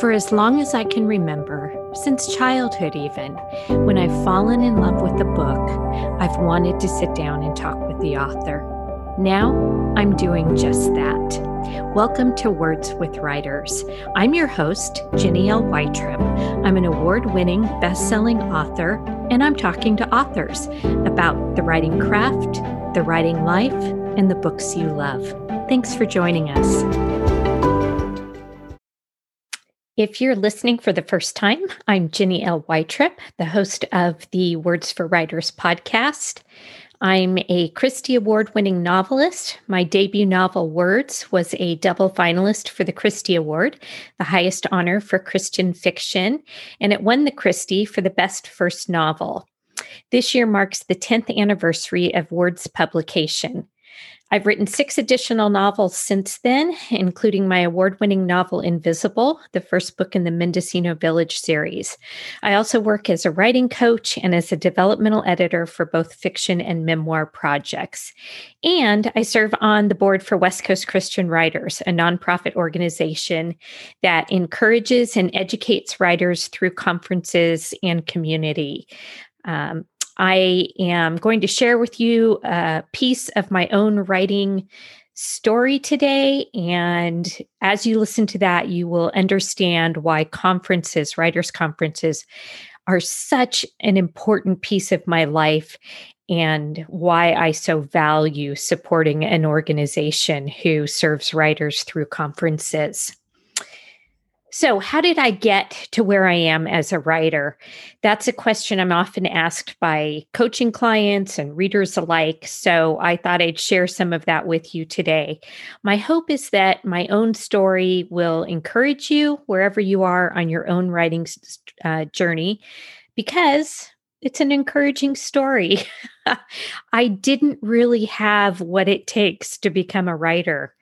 For as long as I can remember, since childhood even, when I've fallen in love with a book, I've wanted to sit down and talk with the author. Now, I'm doing just that. Welcome to Words with Writers. I'm your host, Ginny L. I'm an award winning, best selling author, and I'm talking to authors about the writing craft, the writing life, and the books you love. Thanks for joining us. If you're listening for the first time, I'm Ginny L. Yttrup, the host of the Words for Writers podcast. I'm a Christy Award winning novelist. My debut novel, Words, was a double finalist for the Christy Award, the highest honor for Christian fiction, and it won the Christy for the best first novel. This year marks the 10th anniversary of Words publication. I've written six additional novels since then, including my award winning novel Invisible, the first book in the Mendocino Village series. I also work as a writing coach and as a developmental editor for both fiction and memoir projects. And I serve on the board for West Coast Christian Writers, a nonprofit organization that encourages and educates writers through conferences and community. Um, I am going to share with you a piece of my own writing story today. And as you listen to that, you will understand why conferences, writers' conferences, are such an important piece of my life and why I so value supporting an organization who serves writers through conferences. So, how did I get to where I am as a writer? That's a question I'm often asked by coaching clients and readers alike. So, I thought I'd share some of that with you today. My hope is that my own story will encourage you wherever you are on your own writing uh, journey because it's an encouraging story. I didn't really have what it takes to become a writer.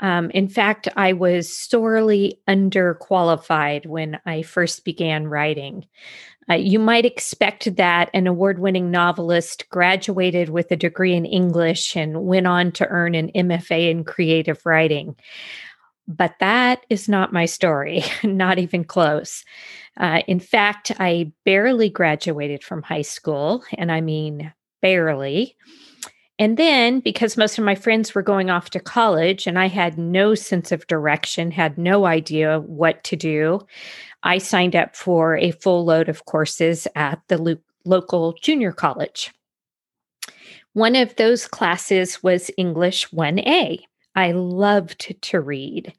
Um, in fact, I was sorely underqualified when I first began writing. Uh, you might expect that an award winning novelist graduated with a degree in English and went on to earn an MFA in creative writing. But that is not my story, not even close. Uh, in fact, I barely graduated from high school, and I mean barely. And then, because most of my friends were going off to college and I had no sense of direction, had no idea what to do, I signed up for a full load of courses at the lo- local junior college. One of those classes was English 1A. I loved to read.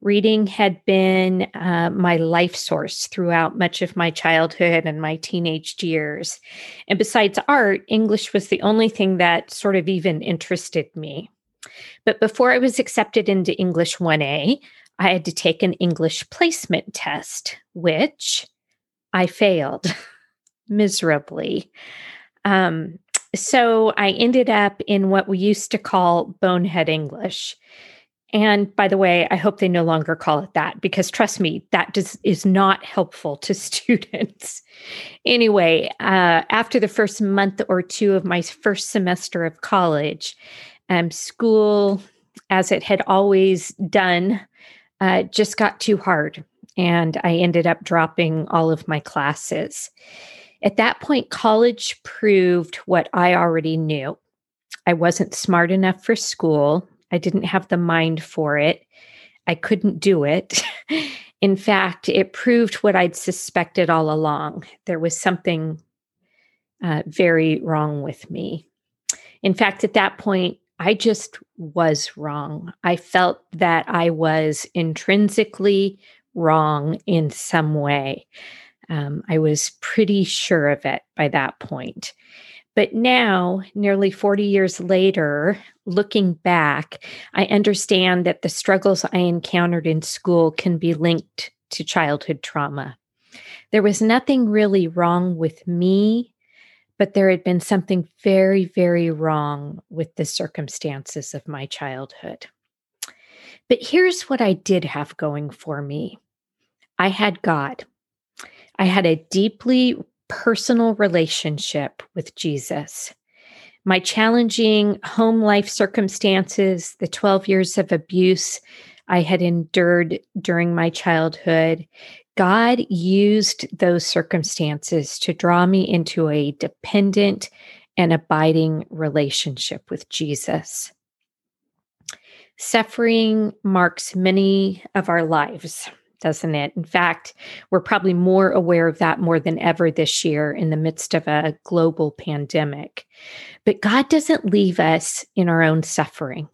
Reading had been uh, my life source throughout much of my childhood and my teenage years. And besides art, English was the only thing that sort of even interested me. But before I was accepted into English 1A, I had to take an English placement test, which I failed miserably. Um, so I ended up in what we used to call bonehead English. And by the way, I hope they no longer call it that because trust me, that does, is not helpful to students. anyway, uh, after the first month or two of my first semester of college, um, school, as it had always done, uh, just got too hard. And I ended up dropping all of my classes. At that point, college proved what I already knew. I wasn't smart enough for school. I didn't have the mind for it. I couldn't do it. In fact, it proved what I'd suspected all along. There was something uh, very wrong with me. In fact, at that point, I just was wrong. I felt that I was intrinsically wrong in some way. Um, I was pretty sure of it by that point. But now, nearly 40 years later, looking back, I understand that the struggles I encountered in school can be linked to childhood trauma. There was nothing really wrong with me, but there had been something very, very wrong with the circumstances of my childhood. But here's what I did have going for me I had God. I had a deeply personal relationship with Jesus. My challenging home life circumstances, the 12 years of abuse I had endured during my childhood, God used those circumstances to draw me into a dependent and abiding relationship with Jesus. Suffering marks many of our lives, doesn't it? In fact, we're probably more aware of that more than ever this year in the midst of a global pandemic. But God doesn't leave us in our own suffering.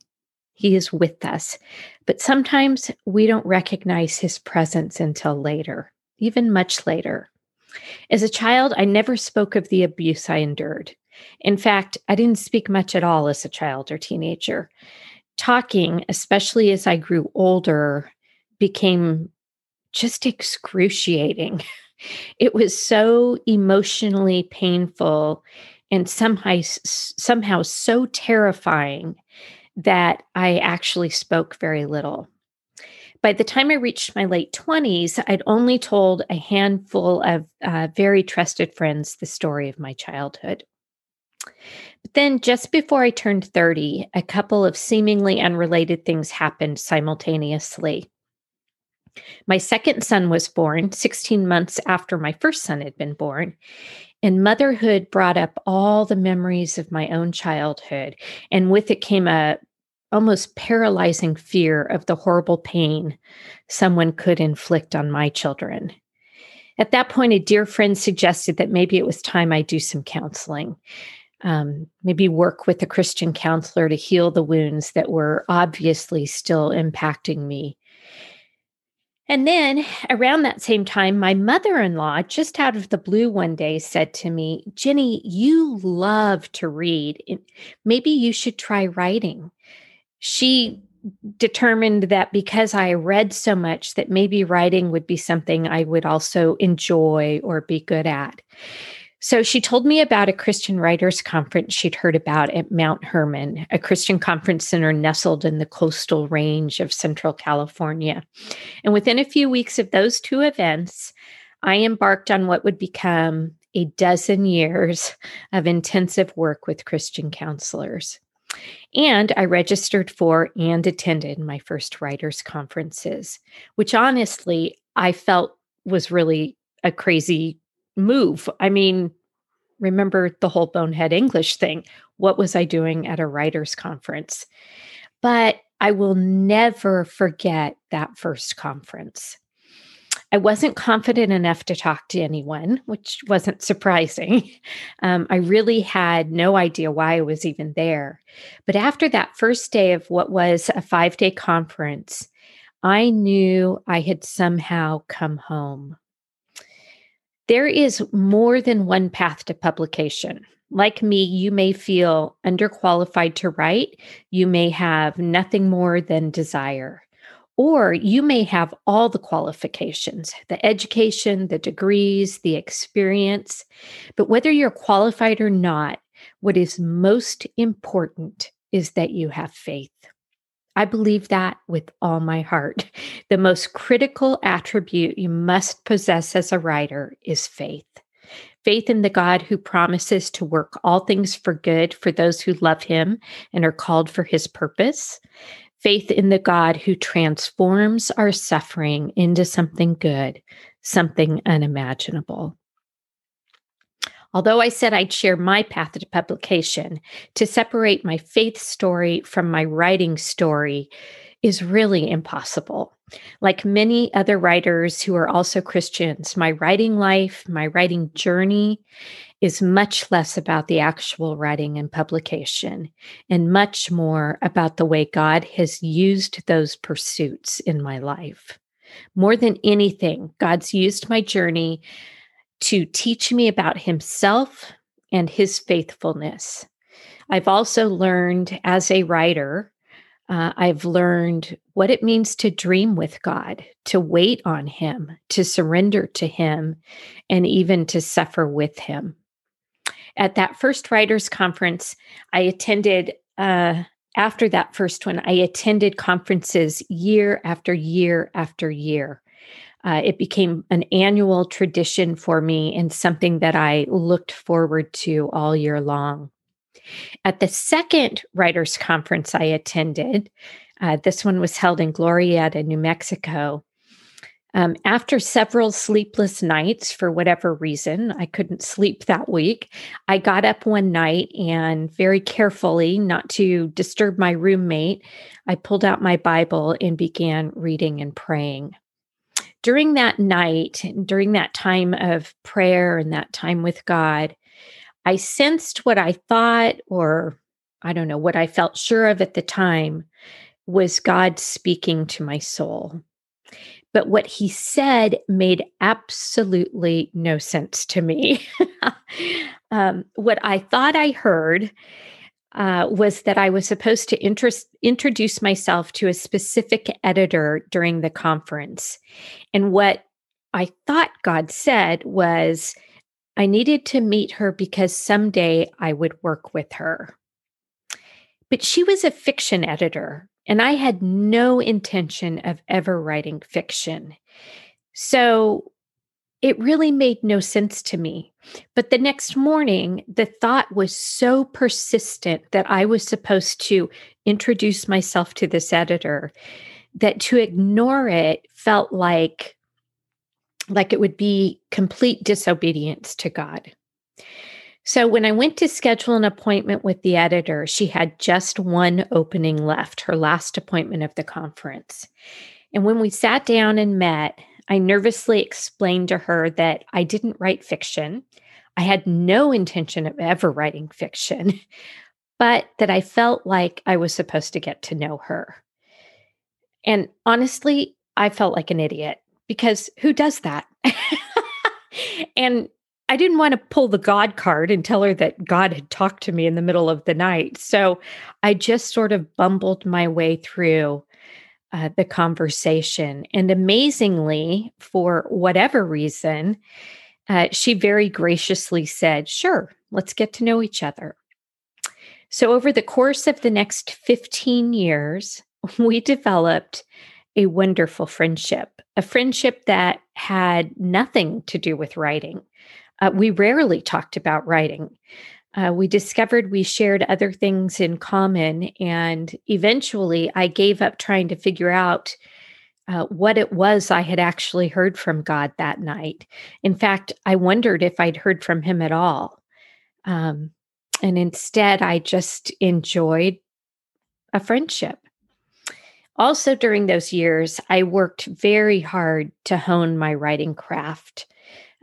He is with us. But sometimes we don't recognize his presence until later, even much later. As a child, I never spoke of the abuse I endured. In fact, I didn't speak much at all as a child or teenager talking, especially as I grew older, became just excruciating. It was so emotionally painful and somehow somehow so terrifying that I actually spoke very little. By the time I reached my late 20s, I'd only told a handful of uh, very trusted friends the story of my childhood. But then, just before I turned 30, a couple of seemingly unrelated things happened simultaneously. My second son was born 16 months after my first son had been born. And motherhood brought up all the memories of my own childhood. And with it came a almost paralyzing fear of the horrible pain someone could inflict on my children. At that point, a dear friend suggested that maybe it was time I do some counseling um, maybe work with a Christian counselor to heal the wounds that were obviously still impacting me. And then around that same time, my mother in law, just out of the blue one day, said to me, Ginny, you love to read. Maybe you should try writing. She determined that because I read so much, that maybe writing would be something I would also enjoy or be good at. So she told me about a Christian writers conference she'd heard about at Mount Hermon, a Christian conference center nestled in the coastal range of Central California. And within a few weeks of those two events, I embarked on what would become a dozen years of intensive work with Christian counselors. And I registered for and attended my first writers' conferences, which honestly I felt was really a crazy move. I mean, remember the whole bonehead English thing. What was I doing at a writers' conference? But I will never forget that first conference. I wasn't confident enough to talk to anyone, which wasn't surprising. Um, I really had no idea why I was even there. But after that first day of what was a five day conference, I knew I had somehow come home. There is more than one path to publication. Like me, you may feel underqualified to write. You may have nothing more than desire. Or you may have all the qualifications the education, the degrees, the experience. But whether you're qualified or not, what is most important is that you have faith. I believe that with all my heart. The most critical attribute you must possess as a writer is faith. Faith in the God who promises to work all things for good for those who love him and are called for his purpose. Faith in the God who transforms our suffering into something good, something unimaginable. Although I said I'd share my path to publication, to separate my faith story from my writing story is really impossible. Like many other writers who are also Christians, my writing life, my writing journey is much less about the actual writing and publication and much more about the way God has used those pursuits in my life. More than anything, God's used my journey to teach me about himself and his faithfulness. I've also learned as a writer, uh, I've learned what it means to dream with God, to wait on Him, to surrender to Him, and even to suffer with Him. At that first writers' conference, I attended. Uh, after that first one, I attended conferences year after year after year. Uh, it became an annual tradition for me and something that I looked forward to all year long. At the second writers' conference I attended, Uh, this one was held in Glorieta, New Mexico. Um, after several sleepless nights, for whatever reason, I couldn't sleep that week. I got up one night and very carefully, not to disturb my roommate, I pulled out my Bible and began reading and praying. During that night, during that time of prayer and that time with God, I sensed what I thought, or I don't know, what I felt sure of at the time was God speaking to my soul. But what he said made absolutely no sense to me. um, what I thought I heard uh, was that I was supposed to interest, introduce myself to a specific editor during the conference. And what I thought God said was, I needed to meet her because someday I would work with her. But she was a fiction editor, and I had no intention of ever writing fiction. So it really made no sense to me. But the next morning, the thought was so persistent that I was supposed to introduce myself to this editor that to ignore it felt like like it would be complete disobedience to God. So when I went to schedule an appointment with the editor, she had just one opening left, her last appointment of the conference. And when we sat down and met, I nervously explained to her that I didn't write fiction. I had no intention of ever writing fiction, but that I felt like I was supposed to get to know her. And honestly, I felt like an idiot because who does that? and I didn't want to pull the God card and tell her that God had talked to me in the middle of the night. So I just sort of bumbled my way through uh, the conversation. And amazingly, for whatever reason, uh, she very graciously said, Sure, let's get to know each other. So, over the course of the next 15 years, we developed a wonderful friendship, a friendship that had nothing to do with writing. Uh, we rarely talked about writing. Uh, we discovered we shared other things in common. And eventually, I gave up trying to figure out uh, what it was I had actually heard from God that night. In fact, I wondered if I'd heard from Him at all. Um, and instead, I just enjoyed a friendship. Also, during those years, I worked very hard to hone my writing craft,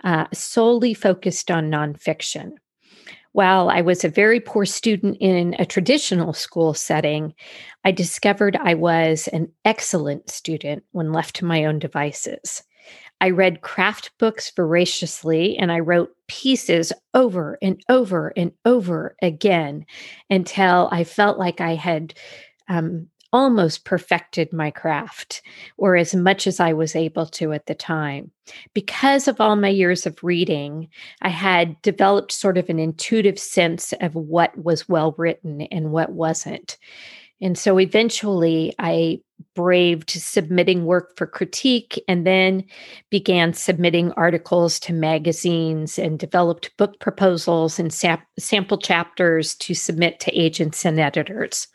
uh, solely focused on nonfiction. While I was a very poor student in a traditional school setting, I discovered I was an excellent student when left to my own devices. I read craft books voraciously and I wrote pieces over and over and over again until I felt like I had um, almost perfected my craft, or as much as I was able to at the time. Because of all my years of reading, I had developed sort of an intuitive sense of what was well written and what wasn't. And so eventually I braved submitting work for critique and then began submitting articles to magazines and developed book proposals and sam- sample chapters to submit to agents and editors.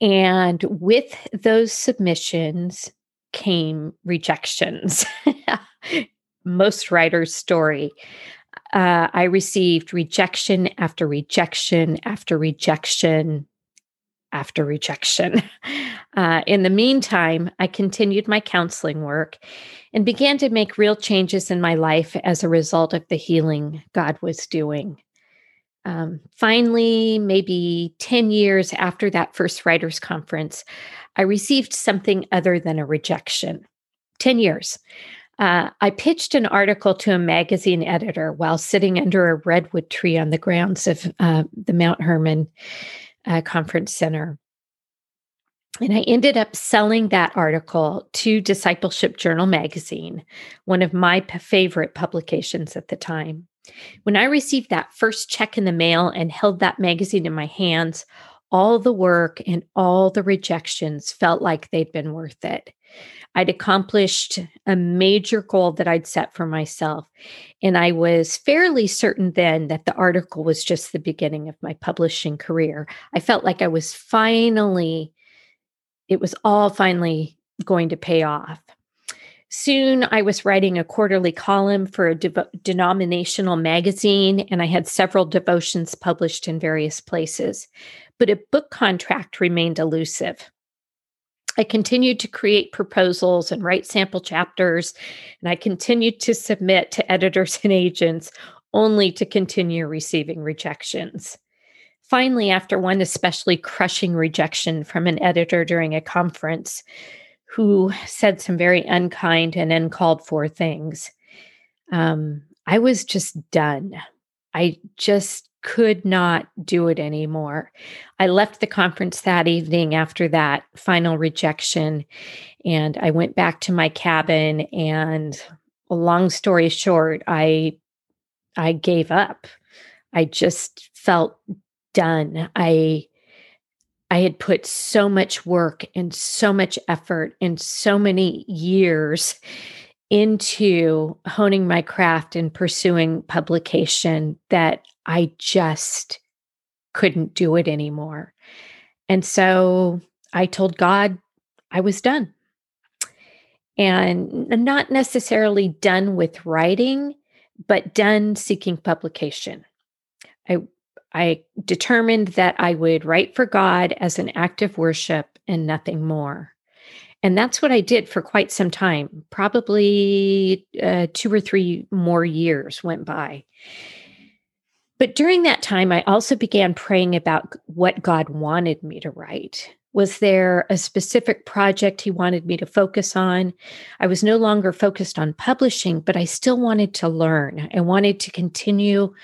And with those submissions came rejections. Most writers' story. Uh, I received rejection after rejection after rejection after rejection. Uh, in the meantime, I continued my counseling work and began to make real changes in my life as a result of the healing God was doing. Um, finally, maybe 10 years after that first writers' conference, I received something other than a rejection. 10 years. Uh, I pitched an article to a magazine editor while sitting under a redwood tree on the grounds of uh, the Mount Hermon uh, Conference Center. And I ended up selling that article to Discipleship Journal magazine, one of my p- favorite publications at the time. When I received that first check in the mail and held that magazine in my hands, all the work and all the rejections felt like they'd been worth it. I'd accomplished a major goal that I'd set for myself. And I was fairly certain then that the article was just the beginning of my publishing career. I felt like I was finally, it was all finally going to pay off. Soon I was writing a quarterly column for a de- denominational magazine, and I had several devotions published in various places. But a book contract remained elusive. I continued to create proposals and write sample chapters, and I continued to submit to editors and agents only to continue receiving rejections. Finally, after one especially crushing rejection from an editor during a conference who said some very unkind and uncalled for things, um, I was just done. I just could not do it anymore. I left the conference that evening after that final rejection, and I went back to my cabin. And long story short, I I gave up. I just felt done. I I had put so much work and so much effort and so many years into honing my craft and pursuing publication that I just couldn't do it anymore. And so I told God I was done. And not necessarily done with writing, but done seeking publication. I I determined that I would write for God as an act of worship and nothing more. And that's what I did for quite some time. Probably uh, two or three more years went by. But during that time, I also began praying about what God wanted me to write. Was there a specific project he wanted me to focus on? I was no longer focused on publishing, but I still wanted to learn. I wanted to continue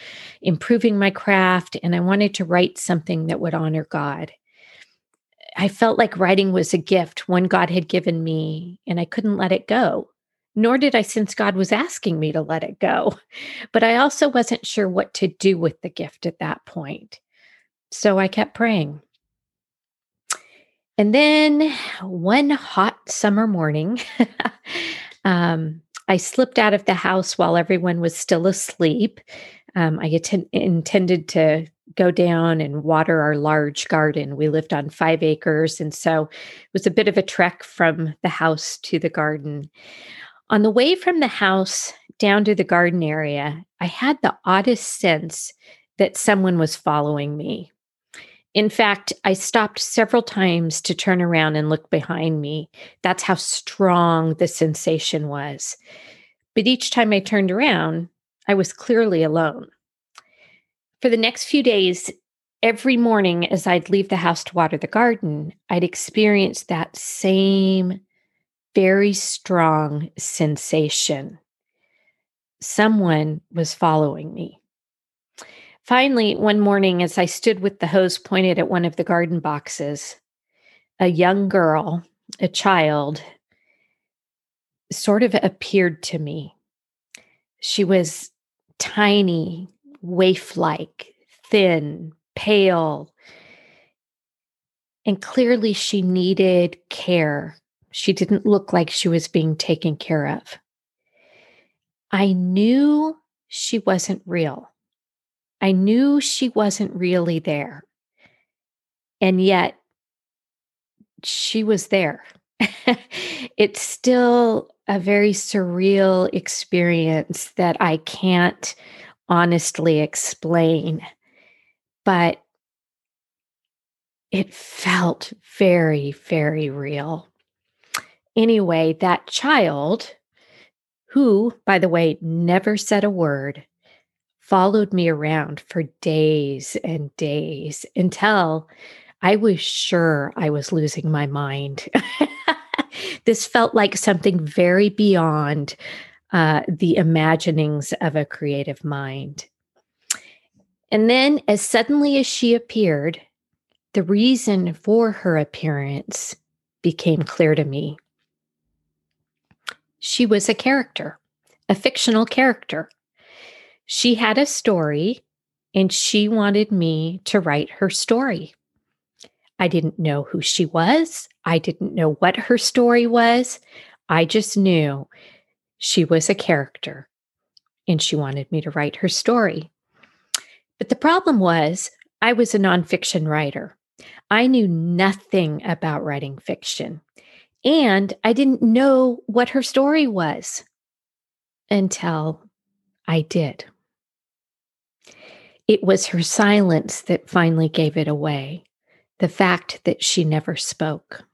improving my craft, and I wanted to write something that would honor God. I felt like writing was a gift, one God had given me, and I couldn't let it go nor did I sense God was asking me to let it go. But I also wasn't sure what to do with the gift at that point. So I kept praying. And then one hot summer morning, um, I slipped out of the house while everyone was still asleep. Um, I att- intended to go down and water our large garden. We lived on five acres, and so it was a bit of a trek from the house to the garden. On the way from the house down to the garden area, I had the oddest sense that someone was following me. In fact, I stopped several times to turn around and look behind me. That's how strong the sensation was. But each time I turned around, I was clearly alone. For the next few days, every morning as I'd leave the house to water the garden, I'd experience that same very strong sensation. Someone was following me. Finally, one morning, as I stood with the hose pointed at one of the garden boxes, a young girl, a child, sort of appeared to me. She was tiny, waif like, thin, pale, and clearly she needed care she didn't look like she was being taken care of. I knew she wasn't real. I knew she wasn't really there. And yet, she was there. it's still a very surreal experience that I can't honestly explain, but it felt very, very real. Anyway, that child, who, by the way, never said a word, followed me around for days and days until I was sure I was losing my mind. this felt like something very beyond uh, the imaginings of a creative mind. And then, as suddenly as she appeared, the reason for her appearance became clear to me she was a character, a fictional character. She had a story and she wanted me to write her story. I didn't know who she was. I didn't know what her story was. I just knew she was a character and she wanted me to write her story. But the problem was, I was a nonfiction writer. I knew nothing about writing fiction, and I didn't know what her story was until I did. It was her silence that finally gave it away, the fact that she never spoke.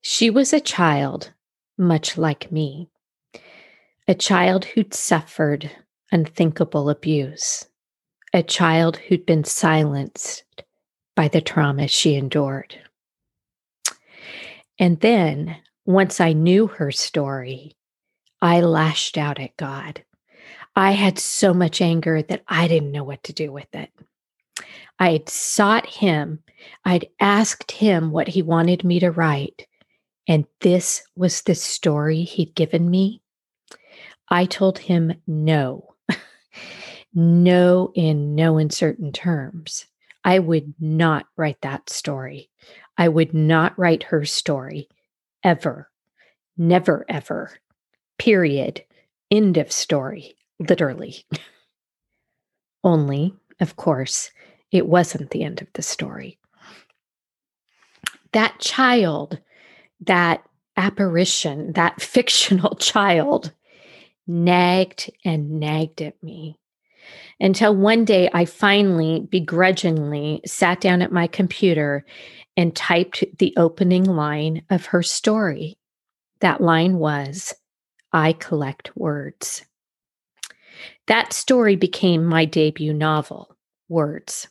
She was a child, much like me, a child who'd suffered unthinkable abuse, a child who'd been silenced by the trauma she endured. And then, once I knew her story, I lashed out at God. I had so much anger that I didn't know what to do with it. I had sought him, I'd asked him what he wanted me to write, and this was the story he'd given me. I told him no, no, in no uncertain terms. I would not write that story. I would not write her story ever, never, ever. Period. End of story, literally. Only, of course, it wasn't the end of the story. That child, that apparition, that fictional child, nagged and nagged at me until one day I finally begrudgingly sat down at my computer and typed the opening line of her story. That line was, I collect words. That story became my debut novel, Words.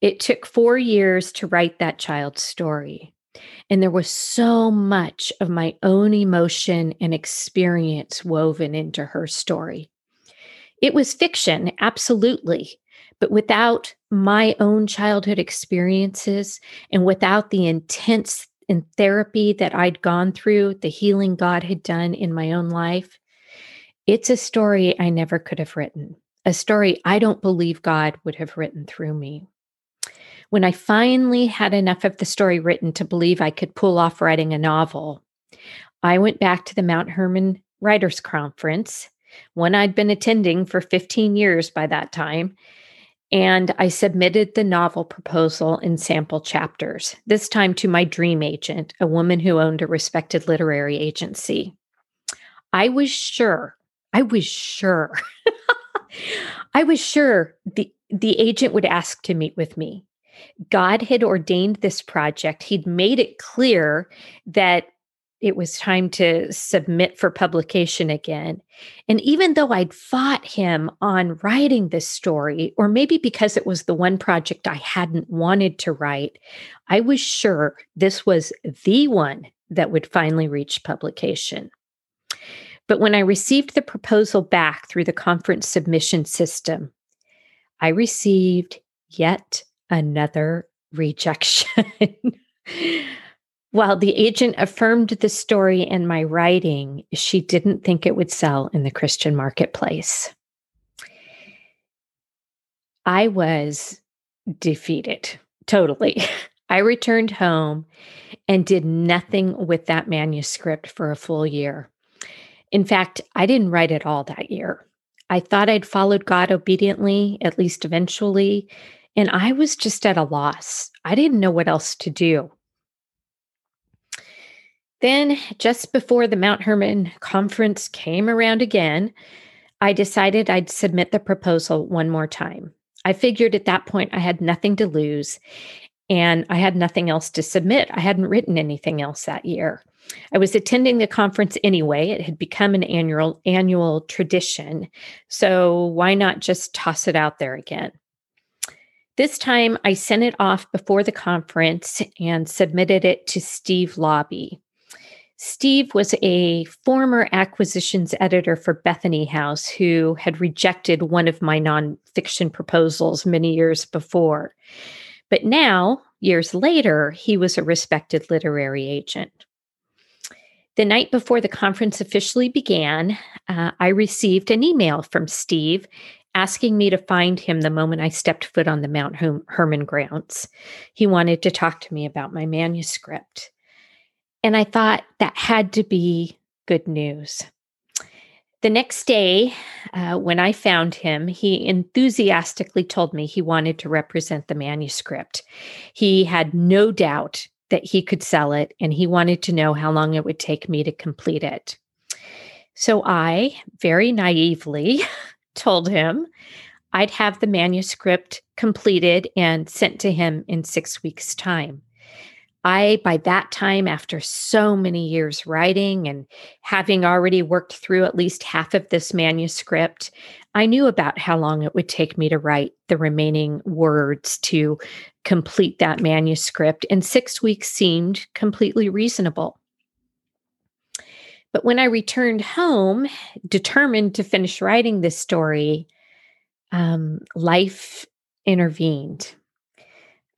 It took four years to write that child's story. And there was so much of my own emotion and experience woven into her story. It was fiction, absolutely. But without my own childhood experiences and without the intense and therapy that I'd gone through, the healing God had done in my own life, it's a story I never could have written, a story I don't believe God would have written through me. When I finally had enough of the story written to believe I could pull off writing a novel, I went back to the Mount Hermon Writers Conference one I'd been attending for 15 years by that time. And I submitted the novel proposal in sample chapters, this time to my dream agent, a woman who owned a respected literary agency. I was sure, I was sure, I was sure the, the agent would ask to meet with me. God had ordained this project. He'd made it clear that it was time to submit for publication again. And even though I'd fought him on writing this story, or maybe because it was the one project I hadn't wanted to write, I was sure this was the one that would finally reach publication. But when I received the proposal back through the conference submission system, I received yet another rejection. While the agent affirmed the story in my writing, she didn't think it would sell in the Christian marketplace. I was defeated totally. I returned home and did nothing with that manuscript for a full year. In fact, I didn't write at all that year. I thought I'd followed God obediently, at least eventually, and I was just at a loss. I didn't know what else to do. Then, just before the Mount Hermon conference came around again, I decided I'd submit the proposal one more time. I figured at that point I had nothing to lose and I had nothing else to submit. I hadn't written anything else that year. I was attending the conference anyway. It had become an annual annual tradition. So why not just toss it out there again? This time I sent it off before the conference and submitted it to Steve Laube. Steve was a former acquisitions editor for Bethany House who had rejected one of my nonfiction proposals many years before. But now, years later, he was a respected literary agent. The night before the conference officially began, uh, I received an email from Steve asking me to find him the moment I stepped foot on the Mount Hermon grounds. He wanted to talk to me about my manuscript. And I thought that had to be good news. The next day, uh, when I found him, he enthusiastically told me he wanted to represent the manuscript. He had no doubt that he could sell it, and he wanted to know how long it would take me to complete it. So I very naively told him I'd have the manuscript completed and sent to him in six weeks' time. I, by that time, after so many years writing and having already worked through at least half of this manuscript, I knew about how long it would take me to write the remaining words to complete that manuscript, and six weeks seemed completely reasonable. But when I returned home, determined to finish writing this story, um, life intervened.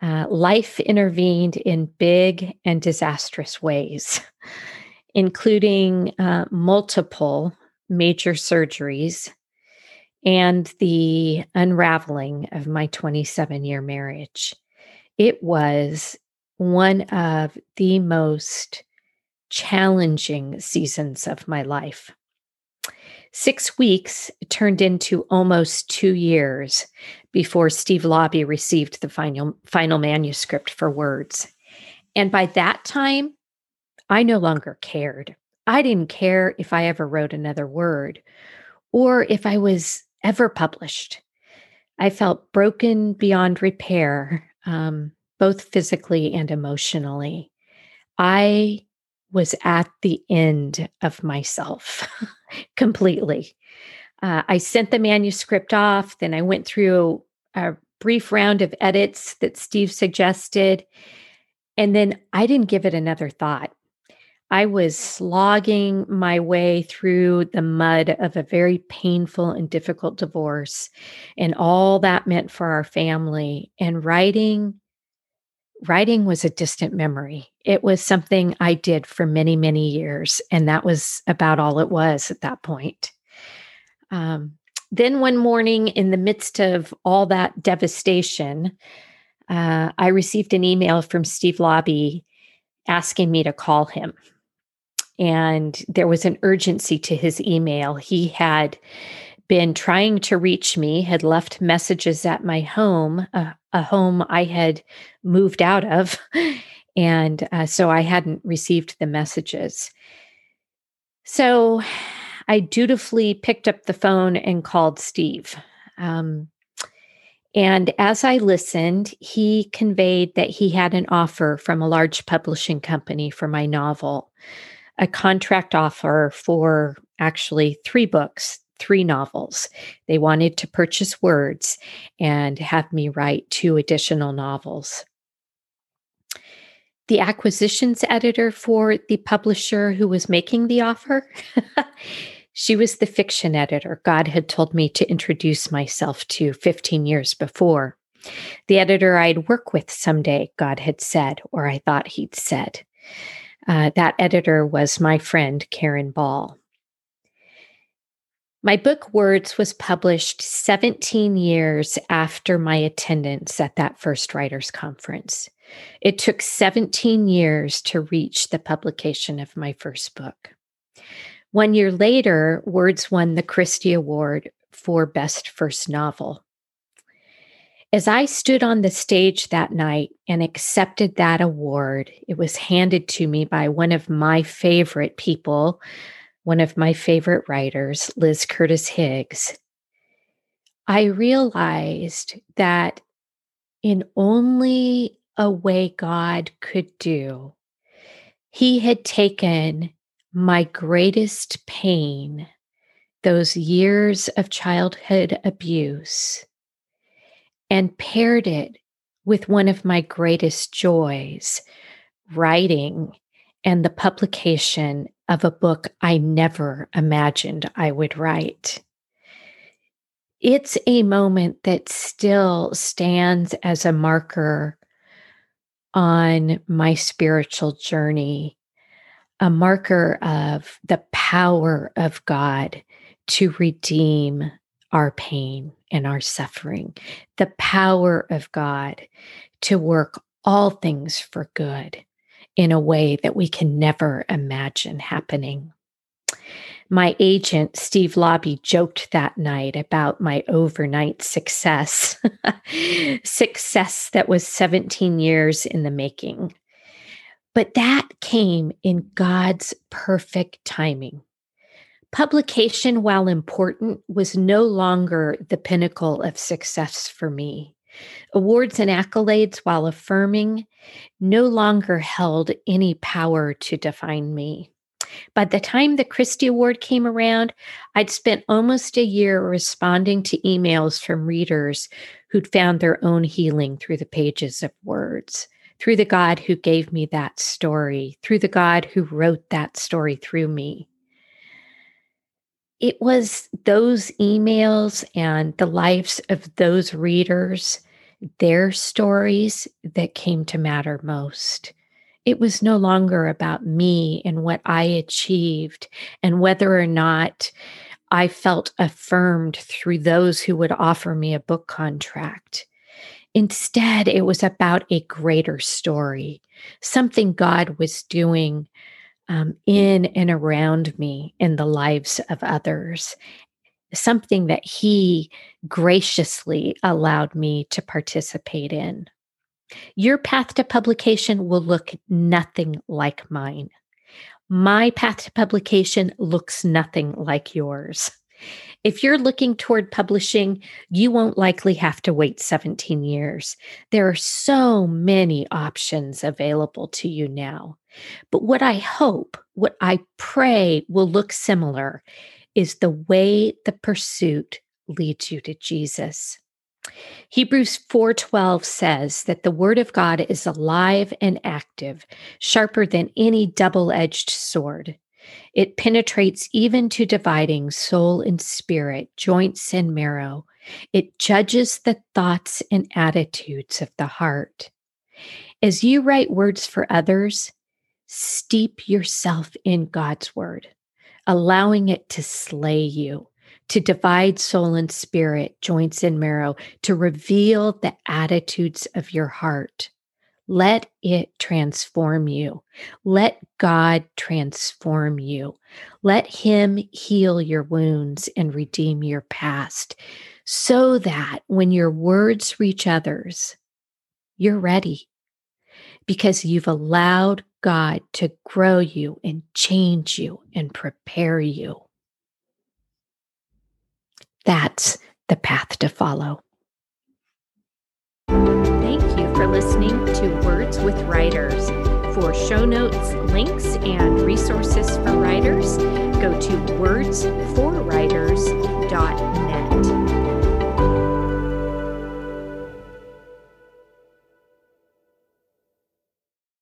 Uh, life intervened in big and disastrous ways, including uh, multiple major surgeries and the unraveling of my 27 year marriage. It was one of the most challenging seasons of my life. Six weeks turned into almost two years before Steve Laube received the final, final manuscript for words. And by that time, I no longer cared. I didn't care if I ever wrote another word or if I was ever published. I felt broken beyond repair, um, both physically and emotionally. I was at the end of myself completely. Uh, I sent the manuscript off, then I went through a brief round of edits that Steve suggested, and then I didn't give it another thought. I was slogging my way through the mud of a very painful and difficult divorce and all that meant for our family. And writing writing was a distant memory. It was something I did for many, many years, and that was about all it was at that point. Um, then one morning, in the midst of all that devastation, uh, I received an email from Steve Laube asking me to call him. And there was an urgency to his email. He had been trying to reach me, had left messages at my home, a home I had moved out of. And uh, so I hadn't received the messages. So I dutifully picked up the phone and called Steve. Um, and as I listened, he conveyed that he had an offer from a large publishing company for my novel, a contract offer for actually three books three novels. They wanted to purchase words and have me write two additional novels. The acquisitions editor for the publisher who was making the offer, she was the fiction editor God had told me to introduce myself to 15 years before. The editor I'd work with someday, God had said, or I thought he'd said. Uh, that editor was my friend, Karen Ball. My book Words was published 17 years after my attendance at that first writers conference. It took 17 years to reach the publication of my first book. One year later, Words won the Christy Award for Best First Novel. As I stood on the stage that night and accepted that award, it was handed to me by one of my favorite people one of my favorite writers, Liz Curtis Higgs, I realized that in only a way God could do, He had taken my greatest pain, those years of childhood abuse, and paired it with one of my greatest joys, writing and the publication of a book I never imagined I would write. It's a moment that still stands as a marker on my spiritual journey, a marker of the power of God to redeem our pain and our suffering, the power of God to work all things for good in a way that we can never imagine happening. My agent, Steve Laube, joked that night about my overnight success, success that was 17 years in the making. But that came in God's perfect timing. Publication, while important, was no longer the pinnacle of success for me. Awards and accolades, while affirming, no longer held any power to define me. By the time the Christy Award came around, I'd spent almost a year responding to emails from readers who'd found their own healing through the pages of words, through the God who gave me that story, through the God who wrote that story through me. It was those emails and the lives of those readers, their stories that came to matter most it was no longer about me and what I achieved and whether or not I felt affirmed through those who would offer me a book contract. Instead, it was about a greater story, something God was doing um, in and around me in the lives of others, something that He graciously allowed me to participate in. Your path to publication will look nothing like mine. My path to publication looks nothing like yours. If you're looking toward publishing, you won't likely have to wait 17 years. There are so many options available to you now. But what I hope, what I pray will look similar is the way the pursuit leads you to Jesus. Hebrews 4:12 says that the word of God is alive and active, sharper than any double-edged sword. It penetrates even to dividing soul and spirit, joints and marrow. It judges the thoughts and attitudes of the heart. As you write words for others, steep yourself in God's word, allowing it to slay you to divide soul and spirit, joints and marrow, to reveal the attitudes of your heart. Let it transform you. Let God transform you. Let Him heal your wounds and redeem your past so that when your words reach others, you're ready because you've allowed God to grow you and change you and prepare you. That's the path to follow. Listening to Words with Writers. For show notes, links, and resources for writers, go to wordsforwriters.net.